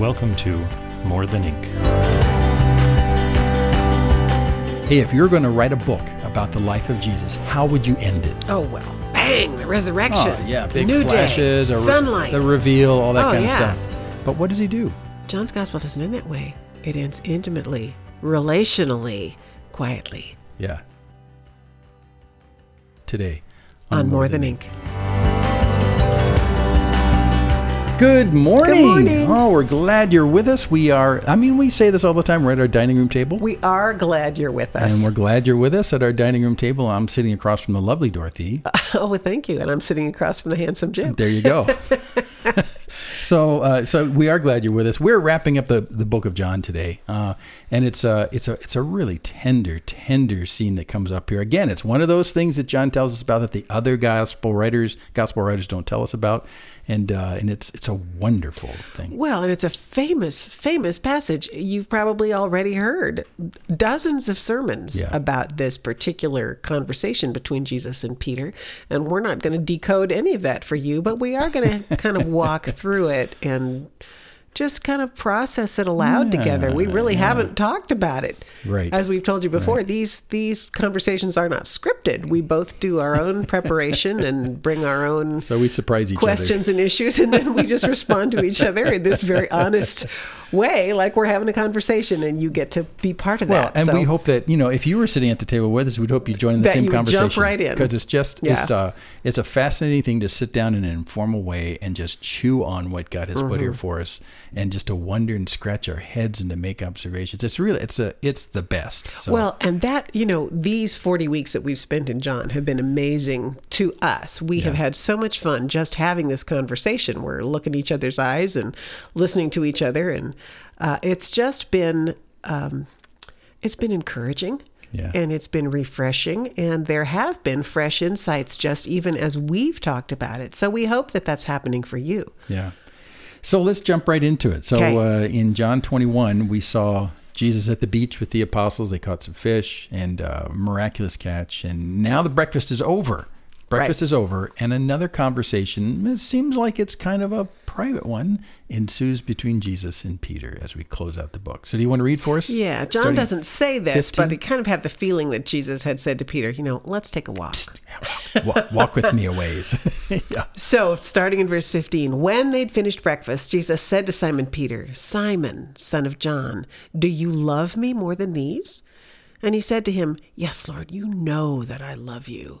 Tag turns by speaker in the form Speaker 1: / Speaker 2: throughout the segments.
Speaker 1: Welcome to More Than Ink.
Speaker 2: Hey, if you're going to write a book about the life of Jesus, how would you end it?
Speaker 3: Oh well, bang! The resurrection.
Speaker 2: Oh, yeah, big
Speaker 3: New
Speaker 2: flashes,
Speaker 3: day,
Speaker 2: a re-
Speaker 3: sunlight.
Speaker 2: the reveal, all that
Speaker 3: Oh,
Speaker 2: kind of
Speaker 3: yeah.
Speaker 2: stuff. But what does he do?
Speaker 3: John's gospel doesn't end that way. It ends intimately, relationally, quietly.
Speaker 2: Yeah. Today
Speaker 3: On, more than ink.
Speaker 2: Good morning.
Speaker 3: morning.
Speaker 2: Oh, we're glad you're with us. We are, I mean, we say this all the time. We're at our dining room table.
Speaker 3: We are glad you're with us.
Speaker 2: and we're glad you're with us at our dining room table. I'm sitting across from the lovely Dorothy.
Speaker 3: oh, well, thank you. And I'm sitting across from the handsome Jim.
Speaker 2: There you go. so, uh, so we are glad you're with us. We're wrapping up the, the book of John today, uh, and it's a it's a it's a really tender, tender scene that comes up here. Again, it's one of those things that John tells us about that the other gospel writers gospel writers don't tell us about, and uh, and it's it's a wonderful thing.
Speaker 3: Well, and it's a famous, famous passage. You've probably already heard dozens of sermons
Speaker 2: Yeah.
Speaker 3: about this particular conversation between Jesus and Peter. And we're not going to decode any of that for you, but we are going to kind of walk through it and just kind of process it aloud together. We really haven't talked about it.
Speaker 2: Right.
Speaker 3: As we've told you before, these these conversations are not scripted. We both do our own preparation and bring our own
Speaker 2: So we surprise each other.
Speaker 3: questions and issues and then we just respond to each other in this very honest way like we're having a conversation and you get to be part of
Speaker 2: Well,
Speaker 3: that
Speaker 2: and
Speaker 3: So-
Speaker 2: we hope that you know if you were sitting at the table with us, we'd hope you'd join in the
Speaker 3: That
Speaker 2: same conversation.
Speaker 3: jump right in.
Speaker 2: because it's just it's
Speaker 3: Yeah.
Speaker 2: uh it's a fascinating thing to sit down in an informal way and just chew on what God has put here
Speaker 3: Mm-hmm.
Speaker 2: for us, and just to wonder and scratch our heads and to make observations. It's really it's a it's the best. So,
Speaker 3: well and that you know these 40 weeks that we've spent in john have been amazing to us we have had so much fun just having this conversation we're looking each other's eyes and listening to each other and uh, it's just been um, it's been encouraging
Speaker 2: Yeah.
Speaker 3: and it's been refreshing and there have been fresh insights just even as we've talked about it so we hope that that's happening for you
Speaker 2: Yeah. So let's jump right into it. So uh, in John 21, we saw Jesus at the beach with the apostles. They caught some fish and uh, miraculous catch. And now the breakfast is over. Breakfast
Speaker 3: Right.
Speaker 2: is over, and another conversation. It seems like it's kind of a private one ensues between Jesus and Peter as we close out the book. So, do you want to read for us?
Speaker 3: yeah john
Speaker 2: Starting-
Speaker 3: doesn't say this
Speaker 2: 15?
Speaker 3: but he kind of had the feeling that jesus had said to peter you know let's take a walk
Speaker 2: walk, walk with me a ways. yeah.
Speaker 3: So, starting in verse 15, when they'd finished breakfast, Jesus said to Simon Peter, Simon, son of John, do you love me more than these? And he said to him, Yes, Lord, you know that I love you.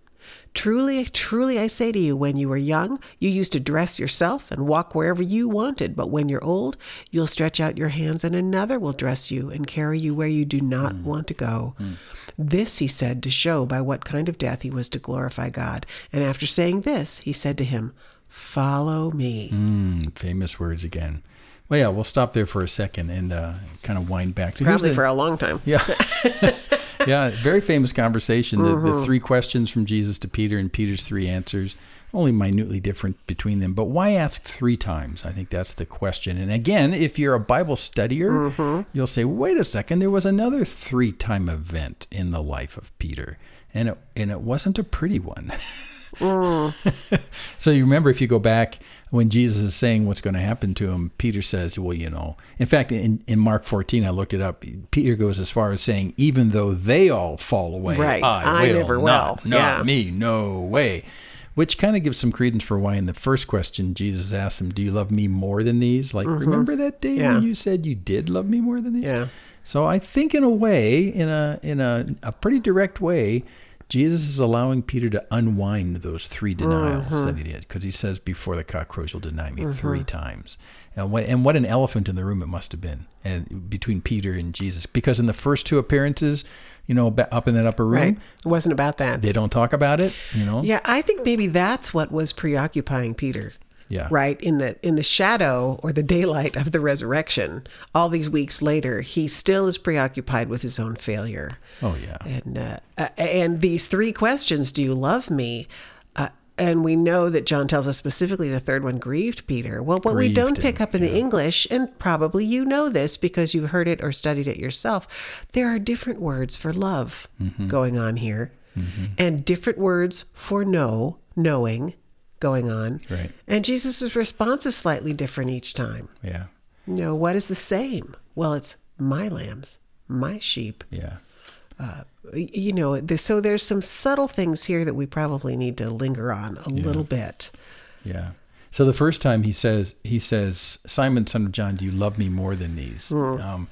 Speaker 3: Truly, truly, I say to you, when you were young, you used to dress yourself and walk wherever you wanted. But when you're old, you'll stretch out your hands, and another will dress you and carry you where you do not want to go. This he said to show by what kind of death he was to glorify God. And after saying this, he said to him, Follow me.
Speaker 2: Mm, famous words again. Well, yeah, we'll stop there for a second and uh, kind of wind back. So
Speaker 3: Probably
Speaker 2: the-
Speaker 3: for a long time.
Speaker 2: Yeah. yeah, very famous conversation. The,
Speaker 3: Mm-hmm.
Speaker 2: the three questions from Jesus to Peter and Peter's three answers, only minutely different between them. But why ask three times? I think that's the question. And again, if you're a Bible studier,
Speaker 3: Mm-hmm.
Speaker 2: you'll say, wait a second, there was another three time event in the life of Peter. And it, and it wasn't a pretty one. so you remember if you go back when Jesus is saying what's going to happen to him, Peter says, well, you know, in fact, in, in Mark 14, I looked it up. Peter goes as far as saying, even though they all fall away,
Speaker 3: Right.
Speaker 2: I,
Speaker 3: I
Speaker 2: will
Speaker 3: never
Speaker 2: not,
Speaker 3: will.
Speaker 2: Not
Speaker 3: Yeah.
Speaker 2: me, no way. which kind of gives some credence for why in the first question Jesus asked him, "Do you love me more than these?" Like, remember that day
Speaker 3: Mm-hmm. Yeah.
Speaker 2: when you said you did love me more than these?
Speaker 3: Yeah.
Speaker 2: So I think in a way, in a in a, a pretty direct way, Jesus is allowing Peter to unwind those three denials
Speaker 3: Mm-hmm.
Speaker 2: that he did, because he says, "Before the cock crows, you'll deny me three times." And what and what an elephant in the room it must have been, and between Peter and Jesus, because in the first two appearances, you know, up in that upper room,
Speaker 3: Right. It wasn't about that.
Speaker 2: they don't talk about it. You know,
Speaker 3: Yeah, I think maybe that's what was preoccupying Peter.
Speaker 2: Yeah.
Speaker 3: Right in the in the shadow or the daylight of the resurrection, all these weeks later, he still is preoccupied with his own failure.
Speaker 2: Oh yeah.
Speaker 3: And uh, uh, and these three questions: Do you love me? Uh, and we know that John tells us specifically the third one grieved Peter. Well, what we don't
Speaker 2: him,
Speaker 3: pick up in the English, and probably you know this because you heard it or studied it yourself, there are different words for love
Speaker 2: Mm-hmm.
Speaker 3: going on here, and different words for know, knowing, going on.
Speaker 2: Right.
Speaker 3: And Jesus' response is slightly different each time.
Speaker 2: Yeah.
Speaker 3: You know, what is the same? Well, it's my lambs, my sheep.
Speaker 2: Yeah.
Speaker 3: You know, th- so there's some subtle things here that we probably need to linger on a little bit.
Speaker 2: Yeah. So the first time he says, he says, Simon, son of John, do you love me more than these?
Speaker 3: Hmm.
Speaker 2: Um,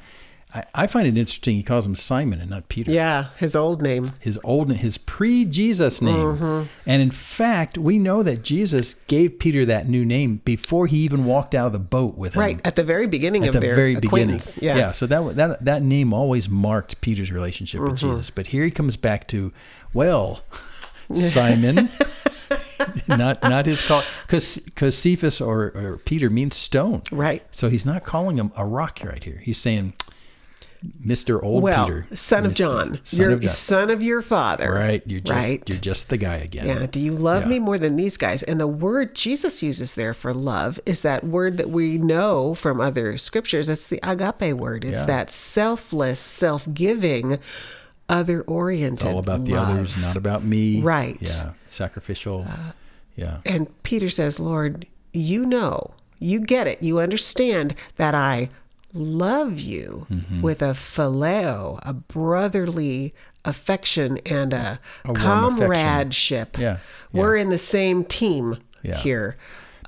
Speaker 2: I, I find it interesting. He calls him Simon and not Peter.
Speaker 3: Yeah, his old name.
Speaker 2: His old, his pre-Jesus name.
Speaker 3: Mm-hmm.
Speaker 2: And in fact, we know that Jesus gave Peter that new name before he even walked out of the boat with him.
Speaker 3: Right, at the very beginning
Speaker 2: At
Speaker 3: of
Speaker 2: the
Speaker 3: their
Speaker 2: very beginning.
Speaker 3: acquaintance. Yeah.
Speaker 2: So that that that name always marked Peter's relationship with
Speaker 3: Mm-hmm.
Speaker 2: Jesus. But here he comes back to, well, Simon. not not his call because because Cephas or, or Peter means stone.
Speaker 3: Right.
Speaker 2: So he's not calling him a rock right here. He's saying, Mister Old
Speaker 3: Well,
Speaker 2: Peter,
Speaker 3: son of
Speaker 2: Mr.
Speaker 3: John.
Speaker 2: son
Speaker 3: you're
Speaker 2: of John.
Speaker 3: son of your father.
Speaker 2: Right. You're just
Speaker 3: right.
Speaker 2: you're just the guy again.
Speaker 3: Yeah. Do you love
Speaker 2: Yeah.
Speaker 3: me more than these guys? And the word Jesus uses there for love is that word that we know from other scriptures. It's the agape word. It's
Speaker 2: Yeah.
Speaker 3: that selfless, self giving, other oriented.
Speaker 2: All about the others, not about me.
Speaker 3: Right.
Speaker 2: Yeah. Sacrificial. Uh, yeah.
Speaker 3: And Peter says, Lord, you know, you get it, you understand that I love you
Speaker 2: Mm-hmm.
Speaker 3: with a phileo, a brotherly affection and a,
Speaker 2: A
Speaker 3: comradeship.
Speaker 2: Yeah,
Speaker 3: We're in the same team
Speaker 2: Yeah.
Speaker 3: here.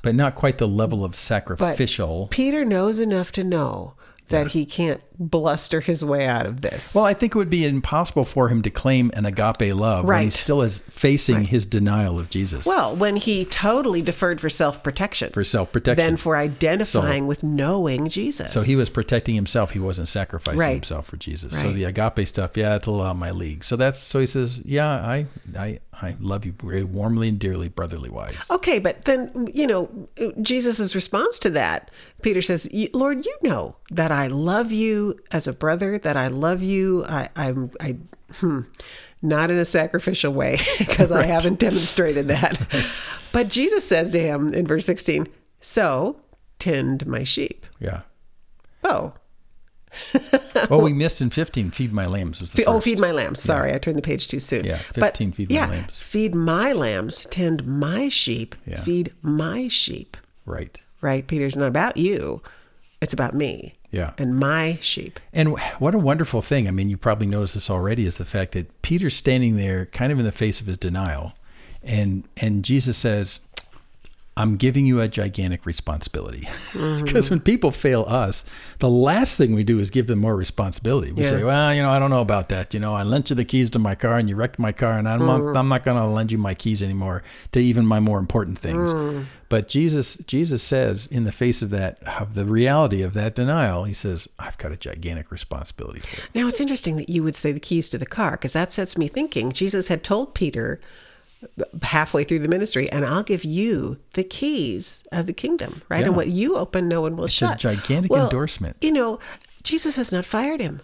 Speaker 2: But not quite the level of
Speaker 3: But
Speaker 2: sacrificial.
Speaker 3: Peter knows enough to know that he can't bluster his way out of this.
Speaker 2: Well, I think it would be impossible for him to claim an agape love when he still is facing his denial of Jesus
Speaker 3: Well, when he totally deferred for self protection.
Speaker 2: for self-protection.
Speaker 3: Than for identifying with knowing Jesus.
Speaker 2: so he was protecting himself. He wasn't sacrificing
Speaker 3: Right.
Speaker 2: himself for Jesus. So the agape stuff, yeah, it's a little out of my league. So that's so he says, yeah, I, I, I love you very warmly and dearly, brotherly wise.
Speaker 3: Okay, but then, you know, Jesus' response to that, Peter says, Lord, you know that I love you as a brother, that I love you. I, I'm, I, hmm, not in a sacrificial way, because I haven't demonstrated that. But Jesus says to him in verse 16, So tend my sheep.
Speaker 2: Yeah.
Speaker 3: Oh,
Speaker 2: Well, we missed in 15, feed my lambs. Was the
Speaker 3: Fe- oh, feed my lambs. Sorry, I turned the page too soon.
Speaker 2: Yeah,
Speaker 3: But,
Speaker 2: 15, feed my
Speaker 3: yeah,
Speaker 2: lambs.
Speaker 3: Feed my lambs, tend my sheep,
Speaker 2: Yeah.
Speaker 3: feed my sheep.
Speaker 2: Right.
Speaker 3: right? Peter's not about you, it's about me.
Speaker 2: Yeah.
Speaker 3: And my sheep.
Speaker 2: And what a wonderful thing. I mean, you probably noticed this already is the fact that Peter's standing there kind of in the face of his denial. And and Jesus says, I'm giving you a gigantic responsibility. Mm-hmm. Because when people fail us, the last thing we do is give them more responsibility. We
Speaker 3: Yeah.
Speaker 2: say, well, you know, I don't know about that. You know, I lent you the keys to my car and you wrecked my car, and I'm not, mm. I'm not going to lend you my keys anymore to even my more important things. Mm. But Jesus, Jesus says, in the face of that, of the reality of that denial, he says, I've got a gigantic responsibility.
Speaker 3: Now it's interesting that you would say the keys to the car because that sets me thinking. Jesus had told Peter halfway through the ministry, and I'll give you the keys of the kingdom, right?
Speaker 2: Yeah.
Speaker 3: And what you open, no one will
Speaker 2: a
Speaker 3: shut.
Speaker 2: gigantic
Speaker 3: Well,
Speaker 2: endorsement.
Speaker 3: You know, Jesus has not fired him.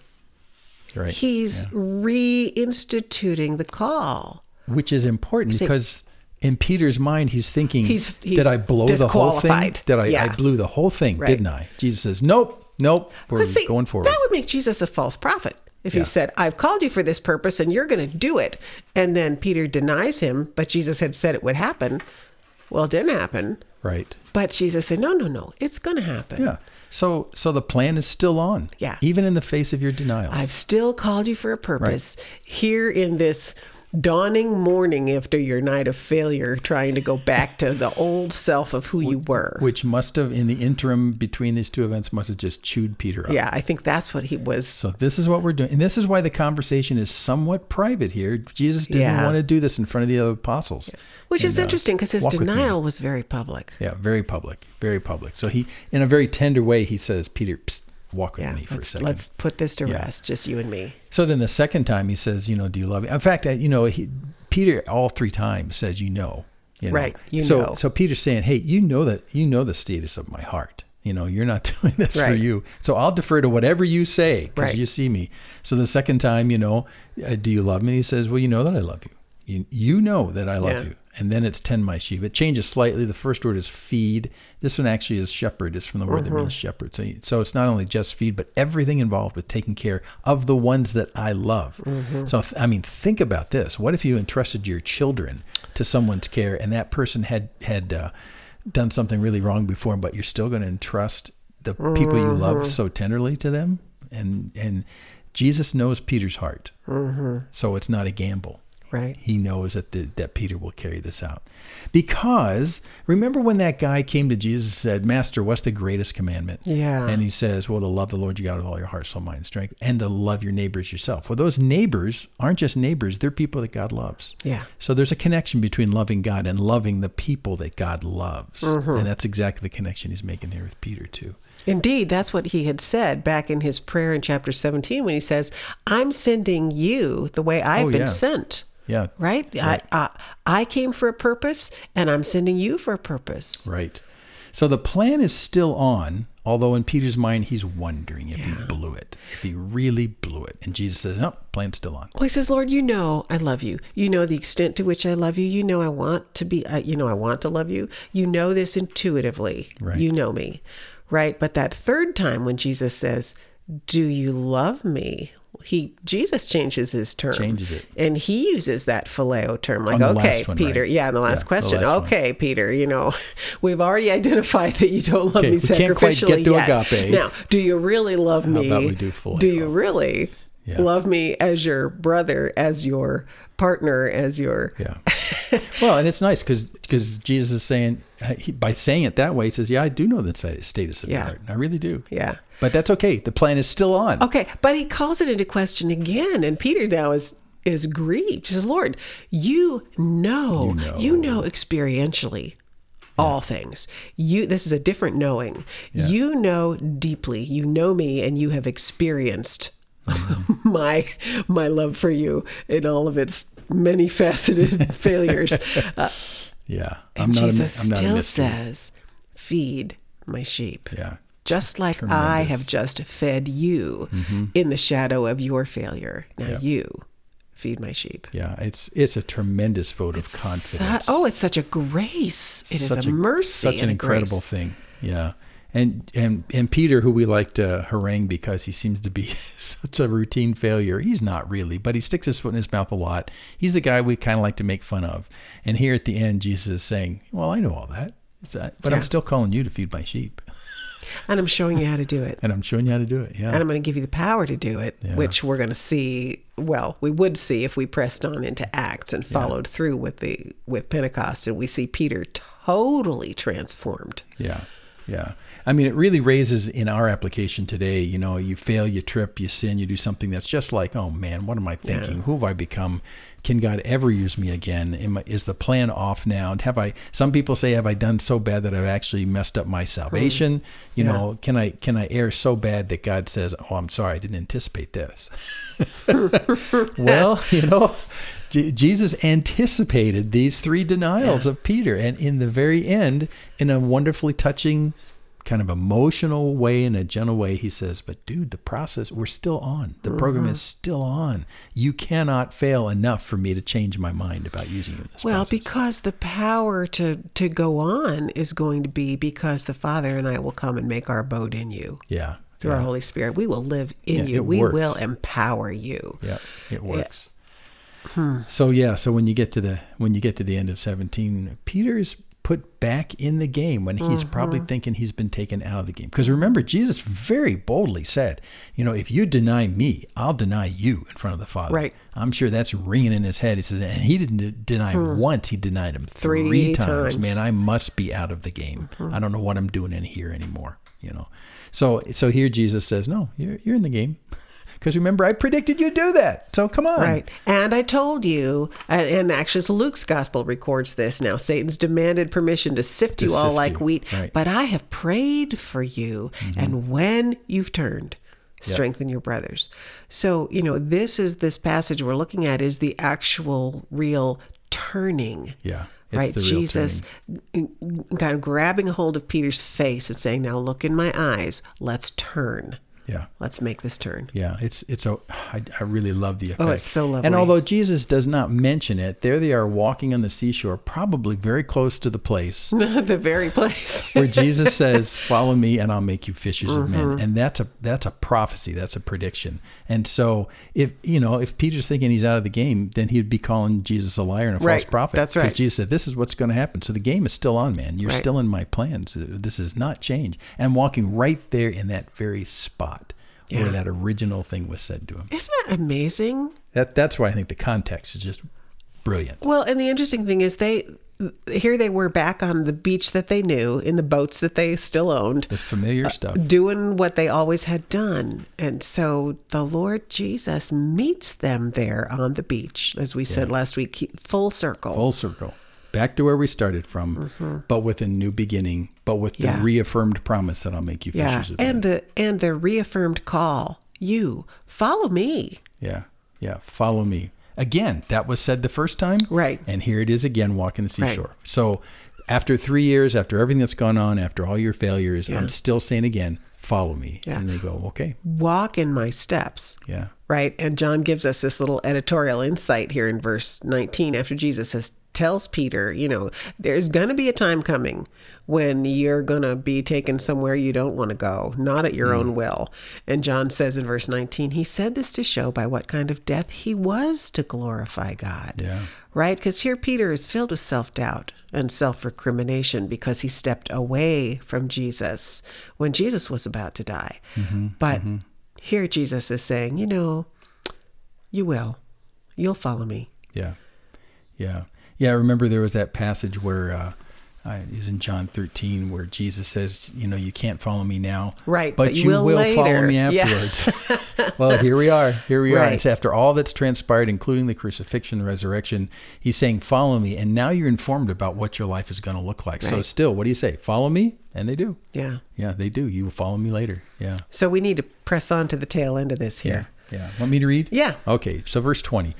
Speaker 2: Right.
Speaker 3: He's reinstituting the call.
Speaker 2: Which is important
Speaker 3: See-
Speaker 2: because in Peter's mind, he's thinking,
Speaker 3: He's- he's
Speaker 2: Did I blow the whole thing? Did I, I blew the whole thing,
Speaker 3: Right.
Speaker 2: didn't I? Jesus says, Nope, nope. We're
Speaker 3: see,
Speaker 2: going forward.
Speaker 3: That would make Jesus a false prophet. If
Speaker 2: Yeah.
Speaker 3: he said, I've called you for this purpose and you're going to do it. And then Peter denies him, but Jesus had said it would happen. Well, it didn't happen.
Speaker 2: right.
Speaker 3: But Jesus said, no, no, no, it's going to happen.
Speaker 2: Yeah. So so the plan is still on.
Speaker 3: Yeah.
Speaker 2: Even in the face of your denials.
Speaker 3: I've still called you for a purpose here in this dawning morning after your night of failure, trying to go back to the old self of who you were.
Speaker 2: Which must have, in the interim between these two events, must have just chewed Peter up.
Speaker 3: Yeah, I think that's what he was.
Speaker 2: So this is what we're doing, and this is why the conversation is somewhat private here. Jesus didn't
Speaker 3: Yeah.
Speaker 2: want to do this in front of the other apostles,
Speaker 3: Which is
Speaker 2: And, uh,
Speaker 3: interesting because his
Speaker 2: with me.
Speaker 3: denial was very public.
Speaker 2: Yeah, very public, very public. So he, in a very tender way, he says, "Peter, psst, walk with
Speaker 3: Yeah,
Speaker 2: me for a second.
Speaker 3: let's put this to
Speaker 2: Yeah.
Speaker 3: rest, just you and me.
Speaker 2: So then the second time he says, you know, do you love me? In fact, you know, he, Peter all three times says, you know, you know.
Speaker 3: Right, you
Speaker 2: so,
Speaker 3: know.
Speaker 2: So Peter's saying, hey, you know that you know the status of my heart. You know, you're not doing this for you. So I'll defer to whatever you say because
Speaker 3: Right.
Speaker 2: you see me. So the second time, you know, uh, do you love me? He says, well, you know that I love you. You, you know that I love
Speaker 3: Yeah.
Speaker 2: you. And then it's tend my sheep. It changes slightly. The first word is feed. This one actually is shepherd. It's from the word that
Speaker 3: Mm-hmm.
Speaker 2: means shepherd. So, so it's not only just feed, but everything involved with taking care of the ones that I love.
Speaker 3: Mm-hmm.
Speaker 2: So, I mean, think about this. What if you entrusted your children to someone's care and that person had, had uh, done something really wrong before, but you're still going to entrust the people you
Speaker 3: Mm-hmm.
Speaker 2: love so tenderly to them? And, and Jesus knows Peter's heart. So it's not a gamble.
Speaker 3: Right.
Speaker 2: He knows that the, that Peter will carry this out. Because remember when that guy came to Jesus and said, Master, what's the greatest commandment?
Speaker 3: Yeah.
Speaker 2: And he says, Well, to love the Lord your God with all your heart, soul, mind, and strength, and to love your neighbors yourself. Well, those neighbors aren't just neighbors, they're people that God loves.
Speaker 3: Yeah.
Speaker 2: So there's a connection between loving God and loving the people that God loves.
Speaker 3: Mm-hmm.
Speaker 2: And that's exactly the connection he's making here with Peter, too.
Speaker 3: Indeed, that's what he had said back in his prayer in chapter 17 when he says, I'm sending you the way I've
Speaker 2: Oh,
Speaker 3: been
Speaker 2: yeah.
Speaker 3: sent.
Speaker 2: Yeah.
Speaker 3: Right? I, I, I came for a purpose and I'm sending you for a purpose.
Speaker 2: Right. So the plan is still on, although in Peter's mind, he's wondering if he blew it, if he really blew it. And Jesus says, No, plan's still on.
Speaker 3: Well, he says, Lord, you know I love you. You know the extent to which I love you. You know I want to be, I, you know I want to love you. You know this intuitively.
Speaker 2: Right.
Speaker 3: You know me. Right? But that third time when Jesus says, Do you love me? He Jesus changes his term.
Speaker 2: Changes it.
Speaker 3: And he uses that phileo term. Like,
Speaker 2: the
Speaker 3: okay,
Speaker 2: last one,
Speaker 3: Peter.
Speaker 2: right?
Speaker 3: Yeah, in the last
Speaker 2: Yeah, the
Speaker 3: question.
Speaker 2: last one.
Speaker 3: okay, Peter, you know, we've already identified that you don't love
Speaker 2: Okay,
Speaker 3: me
Speaker 2: we can't quite
Speaker 3: sacrificially
Speaker 2: get to
Speaker 3: yet.
Speaker 2: agape.
Speaker 3: Now, do you really love me?
Speaker 2: about we do phileo?
Speaker 3: Do you really
Speaker 2: Yeah.
Speaker 3: love me as your brother, as your partner, as your
Speaker 2: Yeah. well, and it's nice because because Jesus is saying, he, by saying it that way, he says, Yeah, I do know the sta- status of your
Speaker 3: Yeah.
Speaker 2: heart. I really do.
Speaker 3: yeah.
Speaker 2: But that's okay. The plan is still on.
Speaker 3: Okay, but he calls it into question again, and Peter now is is grieved. He says, "Lord, you know, you
Speaker 2: You
Speaker 3: know,
Speaker 2: know.
Speaker 3: experientially." All things. You this is a different knowing.
Speaker 2: Yeah.
Speaker 3: You know deeply. You know me and you have experienced
Speaker 2: Mm-hmm.
Speaker 3: my my love for you in all of its many faceted failures. Uh,
Speaker 2: Yeah.
Speaker 3: and Jesus
Speaker 2: I'm not a
Speaker 3: still says, "Feed my sheep."
Speaker 2: Yeah.
Speaker 3: Just like I
Speaker 2: Tremendous. Mm-hmm.
Speaker 3: have just fed you in the shadow of your failure. Now
Speaker 2: Yeah.
Speaker 3: you feed my sheep.
Speaker 2: Yeah. It's it's a tremendous vote of
Speaker 3: Su-
Speaker 2: confidence.
Speaker 3: oh, it's such a grace. It is
Speaker 2: such
Speaker 3: a mercy.
Speaker 2: such an incredible
Speaker 3: grace.
Speaker 2: thing. Yeah, and and and Peter, who we like to harangue because he seems to be such a routine failure. He's not really, but he sticks his foot in his mouth a lot. He's the guy we kind of like to make fun of. And here at the end, Jesus is saying, "Well, I know all that, It's that- but
Speaker 3: Yeah.
Speaker 2: I'm still calling you to feed my sheep,
Speaker 3: And I'm showing you how to do it.
Speaker 2: and I'm showing you how to do it." Yeah,
Speaker 3: And I'm going to give you the power to do it,
Speaker 2: Yeah.
Speaker 3: which we're going to see. Well, we would see if we pressed on into Acts and followed through with the with Pentecost, and we see Peter totally transformed.
Speaker 2: Yeah. Yeah. I mean, it really raises in our application today, you know, you fail, you trip, you sin, you do something that's just like, oh man, what am I thinking? Who have I become? Can God ever use me again? I, is the plan off now? And have I, some people say, have I done so bad that I've actually messed up my salvation? You
Speaker 3: Yeah.
Speaker 2: know, can I, can I err so bad that God says, oh, I'm sorry, I didn't anticipate this? well, you know, Jesus anticipated these three denials of Peter, and in the very end, in a wonderfully touching, kind of emotional way, in a gentle way, he says, "But dude, the process we're still on. The program mm-hmm. is still on. You cannot fail enough for me to change my mind about using you in this
Speaker 3: Well,
Speaker 2: process."
Speaker 3: because the power to to go on is going to be because the Father and I will come and make our abode in you
Speaker 2: yeah,
Speaker 3: through
Speaker 2: yeah,
Speaker 3: our Holy Spirit. We will live in
Speaker 2: Yeah,
Speaker 3: you. We
Speaker 2: works.
Speaker 3: will empower you.
Speaker 2: yeah, it works. So yeah, so when you get to the when you get to the end of seventeen, Peter's put back in the game when he's
Speaker 3: Mm-hmm.
Speaker 2: probably thinking he's been taken out of the game. Because remember, Jesus very boldly said, you know, if you deny me, I'll deny you in front of the Father.
Speaker 3: Right.
Speaker 2: I'm sure that's ringing in his head. He says, and he didn't de- deny him once, he denied him three.
Speaker 3: Three
Speaker 2: times.
Speaker 3: times. Mm-hmm.
Speaker 2: Man, I must be out of the game. I don't know what I'm doing in here anymore, you know. So so here Jesus says, No, you're you're in the game. Because remember, I predicted you'd do that. So come on.
Speaker 3: Right. And I told you, and, and actually, Luke's gospel records this now. Satan's demanded permission to sift
Speaker 2: To
Speaker 3: you all
Speaker 2: sift
Speaker 3: like
Speaker 2: you.
Speaker 3: wheat,
Speaker 2: Right. Mm-hmm.
Speaker 3: but I have prayed for you. And when you've turned, strengthen your brothers. So, you know, this is this passage we're looking at is the actual real turning.
Speaker 2: Yeah. It's
Speaker 3: right jesus kind of grabbing a hold of peter's face and saying now look in my eyes let's turn
Speaker 2: Yeah.
Speaker 3: let's make this turn
Speaker 2: Yeah, it's it's a. I, I really love the effect.
Speaker 3: Oh, it's so lovely.
Speaker 2: And although Jesus does not mention it, there they are walking on the seashore, probably very close to the place
Speaker 3: the very place
Speaker 2: where Jesus says, "Follow me, and I'll make you fishers of
Speaker 3: Mm-hmm.
Speaker 2: men." And that's a that's a prophecy. That's a prediction. And so, if you know, if Peter's thinking he's out of the game, then he'd be calling Jesus a liar and a
Speaker 3: Right,
Speaker 2: false prophet.
Speaker 3: that's right.
Speaker 2: Jesus said, "This is what's going to happen." So the game is still on, man. You're
Speaker 3: Right.
Speaker 2: still in my plans. This is not changed. And walking right there in that very spot
Speaker 3: Yeah.
Speaker 2: where that original thing was said to him.
Speaker 3: isn't that amazing
Speaker 2: That that's why I think the context is just brilliant.
Speaker 3: well and the interesting thing is they here they were back on the beach that they knew in the boats that they still owned
Speaker 2: The familiar uh, stuff.
Speaker 3: doing what they always had done. And so the Lord Jesus meets them there on the beach, as we said last week, full circle.
Speaker 2: Full circle. Back to where we started from, but with a new beginning, but with the
Speaker 3: Mm-hmm. Yeah.
Speaker 2: reaffirmed promise that I'll make you
Speaker 3: yeah.
Speaker 2: fishers of men.
Speaker 3: And the and the reaffirmed call, you follow me.
Speaker 2: Yeah. Yeah. Follow me. Again, that was said the first time.
Speaker 3: Right.
Speaker 2: And here it is again walking the
Speaker 3: Right.
Speaker 2: seashore. So after three years, after everything that's gone on, after all your failures, I'm still saying again, follow me.
Speaker 3: Yeah.
Speaker 2: And they go, okay.
Speaker 3: Walk in my steps.
Speaker 2: Yeah.
Speaker 3: Right. And John gives us this little editorial insight here in verse 19 after Jesus says, tells Peter, you know, there's going to be a time coming when you're going to be taken somewhere you don't want to go, not at your
Speaker 2: Mm.
Speaker 3: own will. And John says in verse 19, he said this to show by what kind of death he was to glorify God.
Speaker 2: Yeah.
Speaker 3: Right? Because here Peter is filled with self doubt and self recrimination because he stepped away from Jesus when Jesus was about to die.
Speaker 2: Mm-hmm,
Speaker 3: but here Jesus is saying, you know, you will. You'll follow me.
Speaker 2: Yeah. Yeah. Yeah. I remember there was that passage where, uh, I, it was in John 13 where Jesus says, you know, you can't follow me now.
Speaker 3: Right,
Speaker 2: But,
Speaker 3: but you will
Speaker 2: will, follow
Speaker 3: later."
Speaker 2: me
Speaker 3: Yeah.
Speaker 2: afterwards. well, here we are. Here we are. It's after all that's transpired, including the crucifixion, resurrection. He's saying, follow me. And now you're informed about what your life is going to look like. So still, what do you say? Follow me? And they do.
Speaker 3: Yeah.
Speaker 2: Yeah, they do. You will follow me later. Yeah.
Speaker 3: So we need to press on to the tail end of this here.
Speaker 2: Yeah. Want me to read?
Speaker 3: Yeah.
Speaker 2: Okay. So verse 20.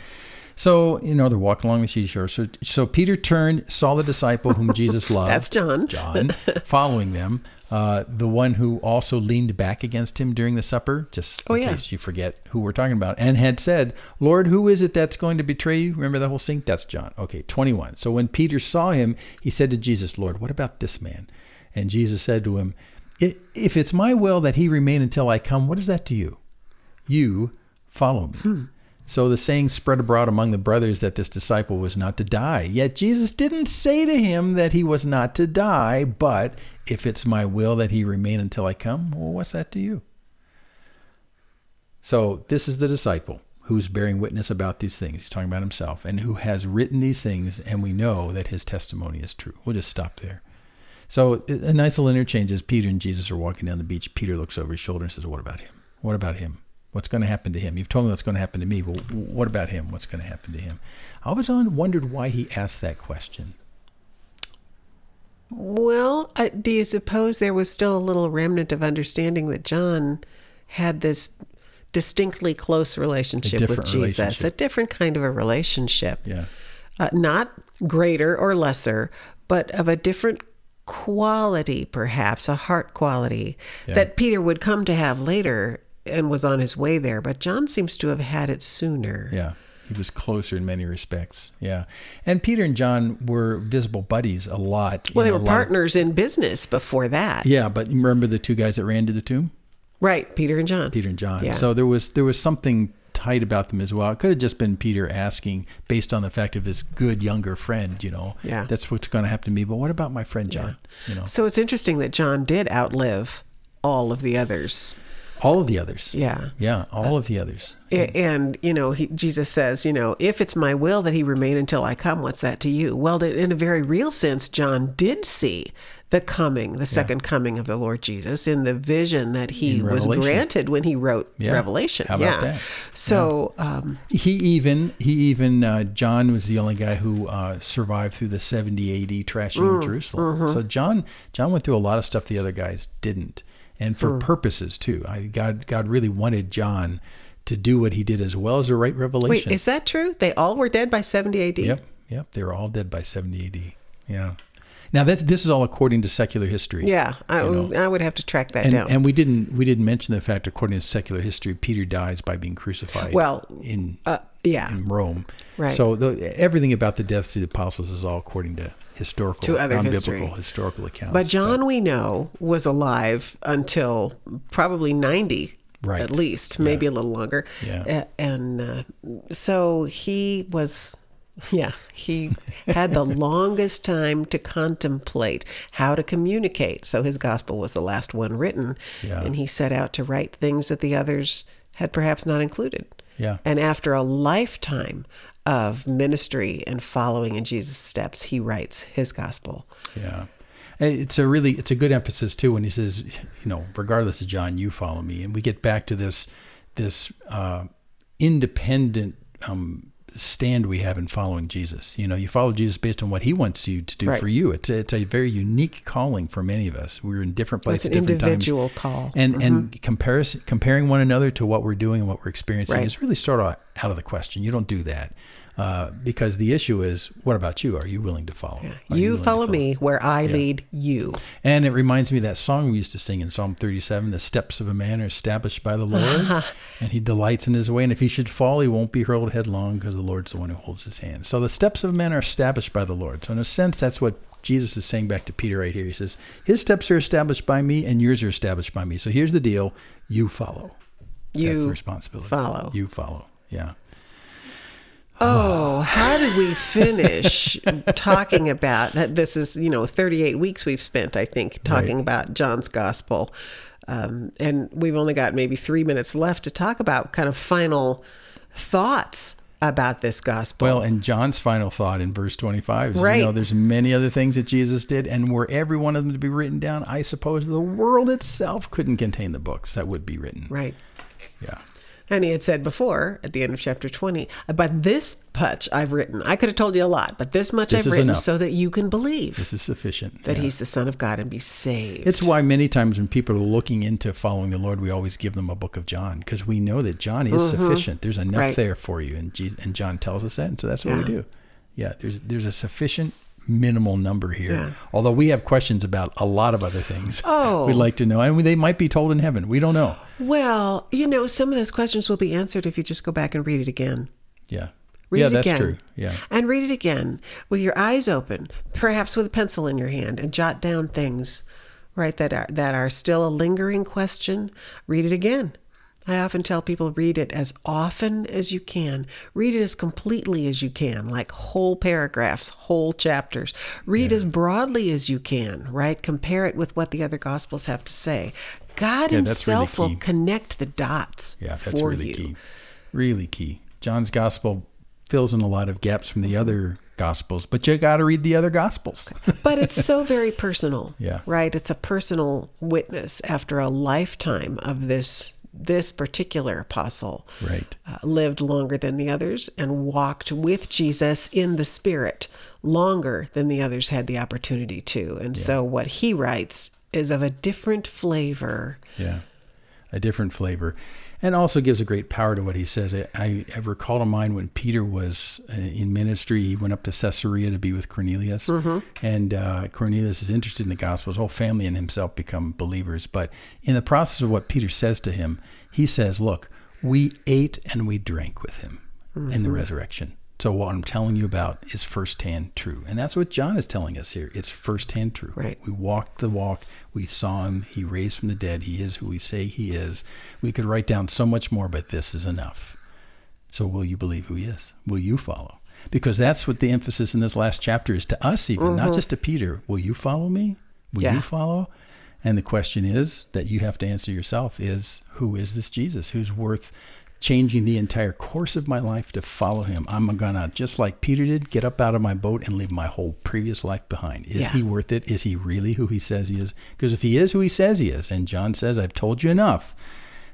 Speaker 2: So, you know, they're walking along the seashore. So, so Peter turned, saw the disciple whom Jesus loved.
Speaker 3: That's John.
Speaker 2: John, following them. Uh, the one who also leaned back against him during the supper, just in
Speaker 3: Oh, yeah.
Speaker 2: case you forget who we're talking about, and had said, Lord, who is it that's going to betray you? Remember the whole scene? That's John. Okay, 21. So when Peter saw him, he said to Jesus, Lord, what about this man? And Jesus said to him, If it's my will that he remain until I come, what is that to you? You follow me. So the saying spread abroad among the brothers that this disciple was not to die. Yet Jesus didn't say to him that he was not to die, but if it's my will that he remain until I come, well, what's that to you? So this is the disciple who's bearing witness about these things. He's talking about himself and who has written these things, and we know that his testimony is true. We'll just stop there. So a nice little interchange as Peter and Jesus are walking down the beach. Peter looks over his shoulder and says, What about him? What about him? What's going to happen to him? You've told me what's going to happen to me. Well, what about him? What's going to happen to him? I always wondered why he asked that question.
Speaker 3: Well, uh, do you suppose there was still a little remnant of understanding that John had this distinctly close relationship with Jesus,
Speaker 2: relationship.
Speaker 3: a different kind of a relationship?
Speaker 2: Yeah.
Speaker 3: Uh, not greater or lesser, but of a different quality, perhaps, a heart quality that Peter would come to have later and was on his way there. But John seems to have had it sooner.
Speaker 2: Yeah. He was closer in many respects. Yeah. And Peter and John were visible buddies a lot.
Speaker 3: Well, they were
Speaker 2: lot of-
Speaker 3: partners in business before that.
Speaker 2: yeah, but remember the two guys that ran to the tomb?
Speaker 3: Right, Peter and John.
Speaker 2: Peter and John.
Speaker 3: Yeah.
Speaker 2: So there was there was something tight about them as well. It could have just been Peter asking based on the fact of this good younger friend, you know.
Speaker 3: Yeah.
Speaker 2: That's what's going to happen to me. But what about my friend John? You know,
Speaker 3: So it's interesting that John did outlive all of the others.
Speaker 2: All of the others.
Speaker 3: Yeah.
Speaker 2: Yeah, all of the others.
Speaker 3: And, you know, he, Jesus says, you know, if it's my will that he remain until I come, what's that to you? Well, in a very real sense, John did see the coming, the second coming of the Lord Jesus in the vision that he was granted when he wrote
Speaker 2: Yeah.
Speaker 3: Revelation.
Speaker 2: How about
Speaker 3: yeah.
Speaker 2: that?
Speaker 3: So, um,
Speaker 2: He even he even uh, John was the only guy who uh, survived through the 70 AD trashing
Speaker 3: Mm,
Speaker 2: of Jerusalem.
Speaker 3: mm-hmm.
Speaker 2: So John John went through a lot of stuff the other guys didn't, and for
Speaker 3: Mm.
Speaker 2: purposes too. I, God God really wanted John to do what he did as well as to write Revelation.
Speaker 3: wait, is that true? They all were dead by 70 AD?
Speaker 2: Yep, yep. They were all dead by 70 AD. Yeah. Now that's this is all according to secular history.
Speaker 3: Yeah. I,
Speaker 2: You know.
Speaker 3: I would have to track that
Speaker 2: And,
Speaker 3: down.
Speaker 2: and we didn't we didn't mention the fact according to secular history Peter dies by being crucified.
Speaker 3: Well,
Speaker 2: in
Speaker 3: uh, yeah.
Speaker 2: in Rome.
Speaker 3: Right.
Speaker 2: So the, everything about the deaths of the apostles is all according to historical,
Speaker 3: To other
Speaker 2: non-biblical
Speaker 3: history.
Speaker 2: historical accounts.
Speaker 3: But John, we know, was alive until probably 90,
Speaker 2: Right.
Speaker 3: at least, maybe a little longer.
Speaker 2: Yeah.
Speaker 3: And uh, so he was, yeah, he had the longest time to contemplate how to communicate. So his gospel was the last one written.
Speaker 2: Yeah.
Speaker 3: And he set out to write things that the others had perhaps not included.
Speaker 2: Yeah.
Speaker 3: And after a lifetime of ministry and following in Jesus' steps, he writes his gospel.
Speaker 2: yeah, it's a really it's a good emphasis too when he says, you know, regardless of John, you follow me, and we get back to this this uh, independent um, stand we have in following Jesus. You know, you follow Jesus based on what He wants you to do
Speaker 3: Right.
Speaker 2: for you. It's a, it's a very unique calling for many of us. We're in different places, It's
Speaker 3: an
Speaker 2: different times.
Speaker 3: call.
Speaker 2: and and mm-hmm. comparison comparing one another to what we're doing and what we're experiencing
Speaker 3: Right.
Speaker 2: is really sort of out of the question. You don't do that uh, because the issue is, what about you? Are you willing to follow? Are
Speaker 3: You
Speaker 2: willing to
Speaker 3: follow me where I lead you.
Speaker 2: And it reminds me of that song we used to sing in Psalm 37: "The steps of a man are established by the Lord, and he delights in his way. And if he should fall, he won't be hurled headlong, because the Lord's the one who holds his hand." So the steps of a man are established by the Lord. So in a sense, that's what Jesus is saying back to Peter right here. He says, "His steps are established by me, and yours are established by me." So here's the deal: you follow. That's the
Speaker 3: You
Speaker 2: responsibility.
Speaker 3: follow.
Speaker 2: You follow. Yeah.
Speaker 3: Oh, how did we finish talking about that? This is, you know, 38 weeks we've spent, I think, talking
Speaker 2: Right.
Speaker 3: about John's gospel. Um, and we've only got maybe three minutes left to talk about kind of final thoughts about this gospel.
Speaker 2: Well, and John's final thought in verse 25 is,
Speaker 3: Right.
Speaker 2: you know, there's many other things that Jesus did, and were every one of them to be written down, I suppose the world itself couldn't contain the books that would be written.
Speaker 3: right.
Speaker 2: Yeah.
Speaker 3: And he had said before at the end of chapter 20, but this much I've written. I could have told you a lot, but this much
Speaker 2: This
Speaker 3: I've written
Speaker 2: enough.
Speaker 3: so that you can believe
Speaker 2: This is sufficient.
Speaker 3: that
Speaker 2: Yeah.
Speaker 3: he's the Son of God and be saved.
Speaker 2: It's why many times when people are looking into following the Lord, we always give them a book of John because we know that John is sufficient. There's enough
Speaker 3: Mm-hmm. Right.
Speaker 2: there for you, and Jesus, and John tells us that, and so that's what
Speaker 3: Yeah.
Speaker 2: we do. Yeah, there's there's a sufficient minimal number here.
Speaker 3: Yeah.
Speaker 2: Although we have questions about a lot of other things,
Speaker 3: Oh.
Speaker 2: we'd like to know, and they might be told in heaven. We don't know.
Speaker 3: Well, you know, some of those questions will be answered if you just go back and read it again.
Speaker 2: Yeah,
Speaker 3: Read
Speaker 2: yeah,
Speaker 3: it
Speaker 2: that's
Speaker 3: again.
Speaker 2: true. Yeah,
Speaker 3: And read it again with your eyes open, perhaps with a pencil in your hand, and jot down things, right, that are that are still a lingering question. Read it again. I often tell people read it as often as you can. Read it as completely as you can, like whole paragraphs, whole chapters. Read as broadly as you can, right? Compare it with what the other gospels have to say. God
Speaker 2: Yeah, that's really
Speaker 3: himself will connect the dots
Speaker 2: yeah, that's
Speaker 3: for
Speaker 2: really
Speaker 3: you.
Speaker 2: key. Really key. John's gospel fills in a lot of gaps from the other gospels, but you got to read the other gospels.
Speaker 3: but it's so very personal
Speaker 2: Yeah.
Speaker 3: right it's a personal witness after a lifetime of this this particular apostle
Speaker 2: Right.
Speaker 3: uh, lived longer than the others and walked with jesus in the spirit longer than the others had the opportunity to and so what he writes is of a different flavor
Speaker 2: Yeah, a different flavor, and also gives a great power to what he says. I, I, I recall to mind when Peter was uh, in ministry, he went up to Caesarea to be with Cornelius, and uh, Cornelius is interested in the gospel. His whole family and himself become believers. But in the process of what Peter says to him, he says, "Look, we ate and we drank with him in the resurrection." So what I'm telling you about is firsthand true, and that's what John is telling us here. It's firsthand true.
Speaker 3: Right.
Speaker 2: We walked the walk. We saw him. He raised from the dead. He is who we say he is. We could write down so much more, but this is enough. So will you believe who he is? Will you follow? Because that's what the emphasis in this last chapter is to us, even not mm-hmm. just to Peter. Will you follow me? Will
Speaker 3: Yeah.
Speaker 2: you follow? And the question is that you have to answer yourself is who is this Jesus who's worth changing the entire course of my life to follow him? I'm gonna just like Peter did, get up out of my boat and leave my whole previous life behind. Is
Speaker 3: Yeah.
Speaker 2: he worth it? Is he really who he says he is? Because if he is who he says he is, and John says, I've told you enough,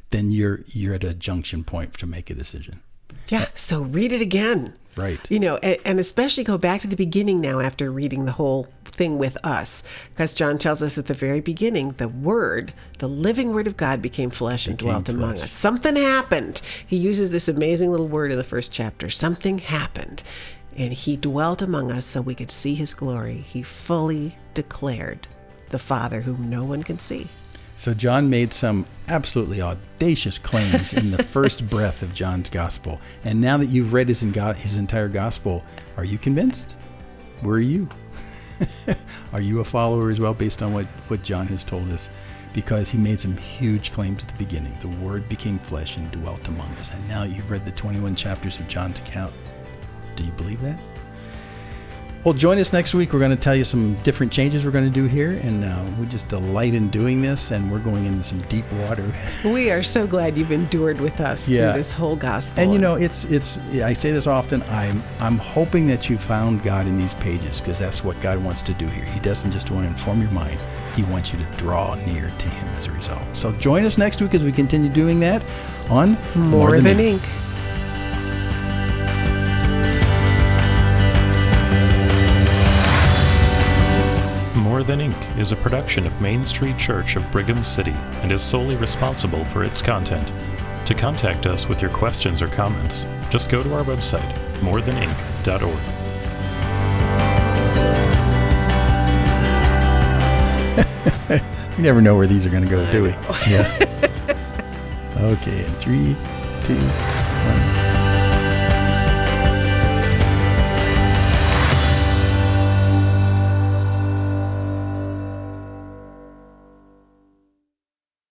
Speaker 2: then you're you're at a junction point to make a decision.
Speaker 3: Yeah. So read it again.
Speaker 2: Right.
Speaker 3: You know, and, and especially go back to the beginning now after reading the whole thing with us. Because John tells us at the very beginning the Word, the living Word of God, became flesh and
Speaker 2: Became
Speaker 3: dwelt among us. Something happened. He uses this amazing little word in the first chapter. Something happened. And He dwelt among us so we could see His glory. He fully declared the Father whom no one can see.
Speaker 2: So John made some absolutely audacious claims in the first breath of John's gospel. And now that you've read his, his entire gospel, are you convinced? Were you? are you a follower as well based on what, what John has told us? Because he made some huge claims at the beginning. The word became flesh and dwelt among us. And now you've read the 21 chapters of John's account. Do you believe that? Well, join us next week. We're going to tell you some different changes we're going to do here, and uh, we just delight in doing this. And we're going into some deep water.
Speaker 3: We are so glad you've endured with us
Speaker 2: Yeah.
Speaker 3: through this whole gospel.
Speaker 2: And you know, it's it's. I say this often. I'm I'm hoping that you found God in these pages because that's what God wants to do here. He doesn't just want to inform your mind. He wants you to draw near to Him as a result. So join us next week as we continue doing that on
Speaker 3: more, than ink.
Speaker 1: More Than Ink is a production of Main Street Church of Brigham City and is solely responsible for its content. To contact us with your questions or comments, just go to our website, morethanink.org.
Speaker 2: We never know where these are going to go, do we? Yeah. okay. In three, two, one.